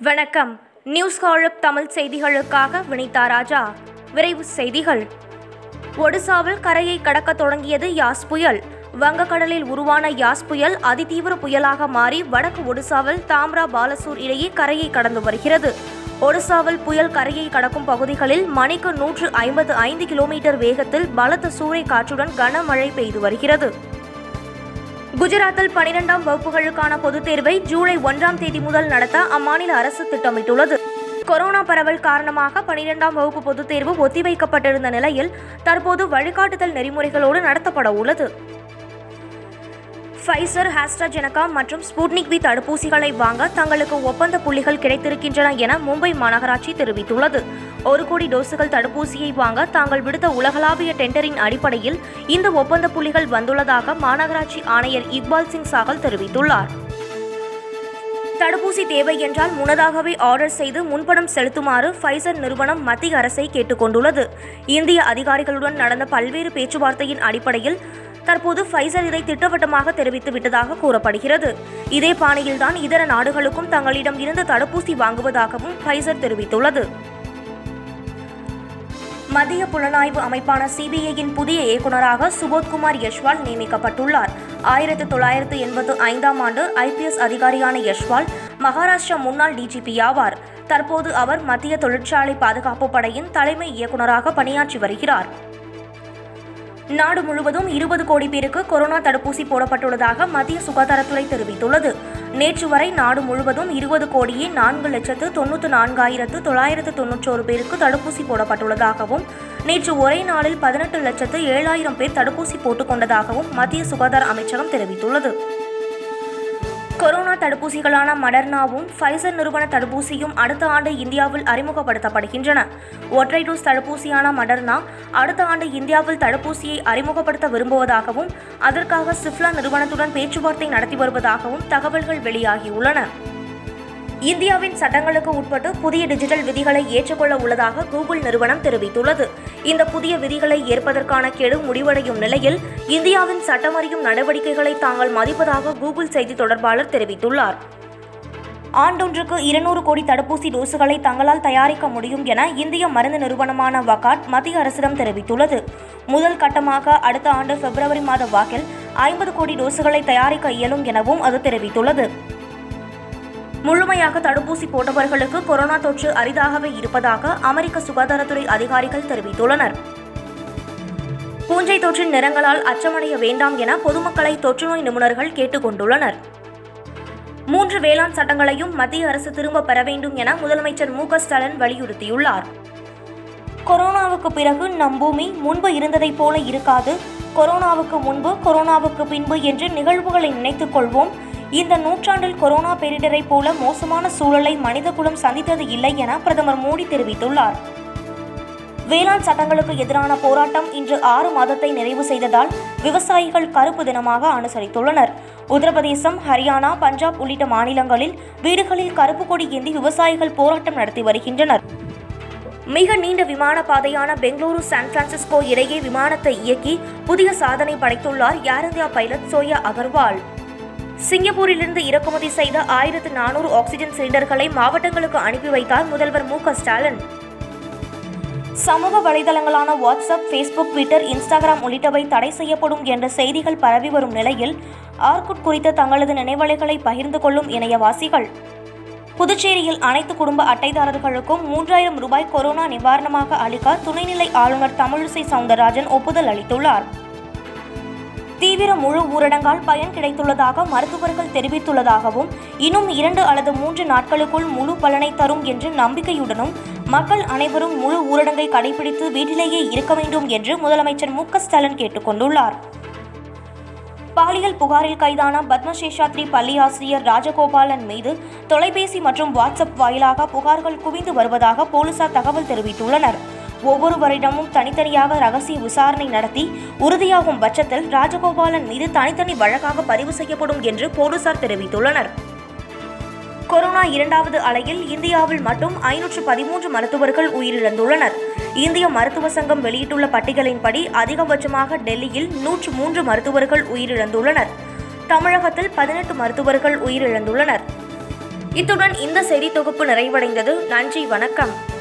வணக்கம். நியூஸ் ஹாலுக் தமிழ் செய்திகளுக்காக வினிதா ராஜா. விரைவு செய்திகள். ஒடிசாவில் கரையை கடக்க தொடங்கியது யாஸ் புயல். வங்கக்கடலில் உருவான யாஸ் புயல் அதிதீவிர புயலாக மாறி வடக்கு ஒடிசாவில் தாம்ரா பாலசூர் இடையே கரையை கடந்து வருகிறது. ஒடிசாவில் புயல் கரையை கடக்கும் பகுதிகளில் மணிக்கு நூற்று ஐம்பது ஐந்து கிலோமீட்டர் வேகத்தில் பலத்த சூறை காற்றுடன் கனமழை பெய்து வருகிறது. குஜராத்தில் பனிரெண்டாம் வகுப்புகளுக்கான பொதுத் தேர்வை ஜூலை ஒன்றாம் தேதி முதல் நடத்த அம்மாநில அரசு திட்டமிட்டுள்ளது. கொரோனா பரவல் காரணமாக பனிரெண்டாம் வகுப்பு பொதுத் தேர்வு ஒத்திவைக்கப்பட்டிருந்த நிலையில் தற்போது வழிகாட்டுதல் நெறிமுறைகளோடு நடத்தப்பட உள்ளது ஃபைசர் ஹாஸ்ட்ராஜெனகா மற்றும் ஸ்புட்னிக் வி தடுப்பூசிகளை வாங்க தங்களுக்கு ஒப்பந்த புள்ளிகள் கிடைத்திருக்கின்றன என மும்பை மாநகராட்சி தெரிவித்துள்ளது. ஒரு கோடி டோசுகள் தடுப்பூசியை வாங்க தாங்கள் விடுத்த உலகளாவிய டெண்டரின் அடிப்படையில் இந்த ஒப்பந்த புள்ளிகள் வந்துள்ளதாக மாநகராட்சி ஆணையர் இக்பால் சிங் சாகல் தெரிவித்துள்ளார். தடுப்பூசி தேவை என்றால் முன்னதாகவே ஆர்டர் செய்து முன்பணம் செலுத்துமாறு ஃபைசர் நிறுவனம் மத்திய அரசை கேட்டுக்கொண்டுள்ளது. இந்திய அதிகாரிகளுடன் நடந்த பல்வேறு பேச்சுவார்த்தையின் அடிப்படையில் தற்போது ஃபைசர் இதை திட்டவட்டமாக தெரிவித்து விட்டதாக கூறப்படுகிறது. இதே பாணியில்தான் இதர நாடுகளுக்கும் தங்களிடம் இருந்து தடுப்பூசி வாங்குவதாகவும் ஃபைசர் தெரிவித்துள்ளது. மத்திய புலனாய்வு அமைப்பான சிபிஐயின் புதிய இயக்குநராக சுபோத்குமார் யஷ்வால் நியமிக்கப்பட்டுள்ளார். ஆயிரத்து தொள்ளாயிரத்து எண்பத்து ஐந்தாம் ஆண்டு ஐபிஎஸ் அதிகாரியான யஷ்வால் மகாராஷ்டிரா முன்னாள் டிஜிபி ஆவார். தற்போது அவர் மத்திய தொழிற்சாலை பாதுகாப்பு படையின் தலைமை இயக்குநராக பணியாற்றி வருகிறார். நாடு முழுவதும் இருபது கோடி பேருக்கு கொரோனா தடுப்பூசி போடப்பட்டுள்ளதாக மத்திய சுகாதாரத்துறை தெரிவித்துள்ளது. நேற்று வரை நாடு முழுவதும் இருபது கோடியே நான்கு லட்சத்து தொண்ணூற்று நான்காயிரத்து தொள்ளாயிரத்து தொன்னூற்றோரு பேருக்கு தடுப்பூசி போடப்பட்டுள்ளதாகவும் நேற்று ஒரே நாளில் பதினெட்டு லட்சத்து ஏழாயிரம் பேர் தடுப்பூசி போட்டுக்கொண்டதாகவும் மத்திய சுகாதார அமைச்சகம் தெரிவித்துள்ளது. கொரோனா தடுப்பூசிகளான மடர்னாவும் ஃபைசர் நிறுவன தடுப்பூசியும் அடுத்த ஆண்டு இந்தியாவில் அறிமுகப்படுத்தப்படுகின்றன. ஒற்றை டோஸ் தடுப்பூசியான மடர்னா அடுத்த ஆண்டு இந்தியாவில் தடுப்பூசியை அறிமுகப்படுத்த விரும்புவதாகவும் அதற்காக சிப்லா நிறுவனத்துடன் பேச்சுவார்த்தை நடத்தி வருவதாகவும் தகவல்கள் வெளியாகியுள்ளன. இந்தியாவின் சட்டங்களுக்கு உட்பட்டு புதிய டிஜிட்டல் விதிகளை ஏற்றுக்கொள்ள உள்ளதாக கூகுள் நிறுவனம் தெரிவித்துள்ளது. இந்த புதிய விதிகளை ஏற்பதற்கான கெடு முடிவடையும் நிலையில் இந்தியாவின் சட்டமறியும் நடவடிக்கைகளை தாங்கள் மதிப்பதாக கூகுள் செய்தி தொடர்பாளர் தெரிவித்துள்ளார். ஆண்டொன்றுக்கு இருநூறு கோடி தடுப்பூசி டோசுகளை தங்களால் தயாரிக்க முடியும் என இந்திய மருந்து நிறுவனமான வகாட் மத்திய அரசிடம் தெரிவித்துள்ளது. முதல் கட்டமாக அடுத்த ஆண்டு பிப்ரவரி மாத வாக்கில் ஐம்பது கோடி டோசுகளை தயாரிக்க இயலும் எனவும் அது தெரிவித்துள்ளது. முழுமையாக தடுப்பூசி போட்டவர்களுக்கு கொரோனா தொற்று அரிதாகவே இருப்பதாக அமெரிக்க சுகாதாரத்துறை அதிகாரிகள் தெரிவித்துள்ளனர். பூஞ்சை தொற்றின் நிறங்களால் அச்சமடைய வேண்டாம் என பொதுமக்களை தொற்றுநோய் நிபுணர்கள் கேட்டுக்கொண்டுள்ளனர். மூன்று வேளாண் சட்டங்களையும் மத்திய அரசு திரும்ப பெற வேண்டும் என முதலமைச்சர் மு ஸ்டாலின் வலியுறுத்தியுள்ளார். கொரோனாவுக்கு பிறகு நம் பூமி முன்பு இருந்ததைப் போல இருக்காது. கொரோனாவுக்கு முன்பு கொரோனாவுக்கு பின்பு என்று நிகழ்வுகளை நினைத்துக் கொள்வோம். இந்த நூற்றாண்டில் கொரோனா பேரிடரை போல மோசமான சூழலை மனிதகுலம் சந்தித்தது இல்லை என பிரதமர் மோடி தெரிவித்துள்ளார். வேளாண் சட்டங்களுக்கு எதிரான போராட்டம் இன்று ஆறு மாதத்தை நிறைவு செய்ததால் விவசாயிகள் கருப்பு தினமாக அனுசரித்துள்ளனர். உத்தரப்பிரதேசம் ஹரியானா பஞ்சாப் உள்ளிட்ட மாநிலங்களில் வீடுகளில் கருப்பு கொடி ஏந்தி விவசாயிகள் போராட்டம் நடத்தி வருகின்றனர். மிக நீண்ட விமான பாதையான பெங்களூரு சான் பிரான்சிஸ்கோ இடையே விமானத்தை இயக்கி புதிய சாதனை படைத்துள்ளார் Air India pilot Zoya Agarwal. சிங்கப்பூரிலிருந்து இறக்குமதி செய்த ஆயிரத்து நானூறு ஆக்சிஜன் சிலிண்டர்களை மாவட்டங்களுக்கு அனுப்பி வைத்தார் முதல்வர் மு ஸ்டாலின். சமூக வலைதளங்களான வாட்ஸ்அப் ஃபேஸ்புக் ட்விட்டர் இன்ஸ்டாகிராம் உள்ளிட்டவை தடை செய்யப்படும் என்ற செய்திகள் பரவி வரும் நிலையில் ஆர்குட் குறித்த தங்களது நினைவலைகளை பகிர்ந்து கொள்ளும் இணையவாசிகள். புதுச்சேரியில் அனைத்து குடும்ப அட்டைதாரர்களுக்கும் மூன்றாயிரம் ரூபாய் கொரோனா நிவாரணமாக அளிக்க துணைநிலை ஆளுநர் தமிழிசை சவுந்தரராஜன் ஒப்புதல் அளித்துள்ளார். தீவிர முழு ஊரடங்கால் பயன் கிடைத்துள்ளதாக மருத்துவர்கள் தெரிவித்துள்ளதாகவும் இன்னும் இரண்டு அல்லது மூன்று நாட்களுக்குள் முழு பலனை தரும் என்று நம்பிக்கையுடனும் மக்கள் அனைவரும் முழு ஊரடங்கை கடைபிடித்து வீட்டிலேயே இருக்க வேண்டும் என்று முதலமைச்சர் மு. ஸ்டாலின் கேட்டுக்கொண்டுள்ளார். பாலியல் புகாரில் கைதான பத்மசேஷாத்ரி பள்ளி ஆசிரியர் ராஜகோபாலன் மீது தொலைபேசி மற்றும் வாட்ஸ்அப் வாயிலாக புகார்கள் குவிந்து வருவதாக போலீசார் தகவல் தெரிவித்துள்ளனர். ஒவ்வொருவரிடமும் தனித்தனியாக ரகசிய விசாரணை நடத்தி உறுதியாகும் பட்சத்தில் ராஜகோபாலன் மீது தனித்தனி வழக்காக பதிவு செய்யப்படும் என்று போலீசார் தெரிவித்துள்ளனர். கொரோனா இரண்டாவது அலையில் இந்தியாவில் மட்டும் ஐநூற்று பதிமூன்று மருத்துவர்கள் உயிரிழந்துள்ளனர். இந்திய மருத்துவ சங்கம் வெளியிட்டுள்ள பட்டியலின்படி அதிகபட்சமாக டெல்லியில் நூற்று மூன்று மருத்துவர்கள் உயிரிழந்துள்ளனர். தமிழகத்தில் பதினெட்டு மருத்துவர்கள் உயிரிழந்துள்ளனர். இத்துடன் இந்த செய்தி தொகுப்பு நிறைவடைந்தது. நன்றி வணக்கம்.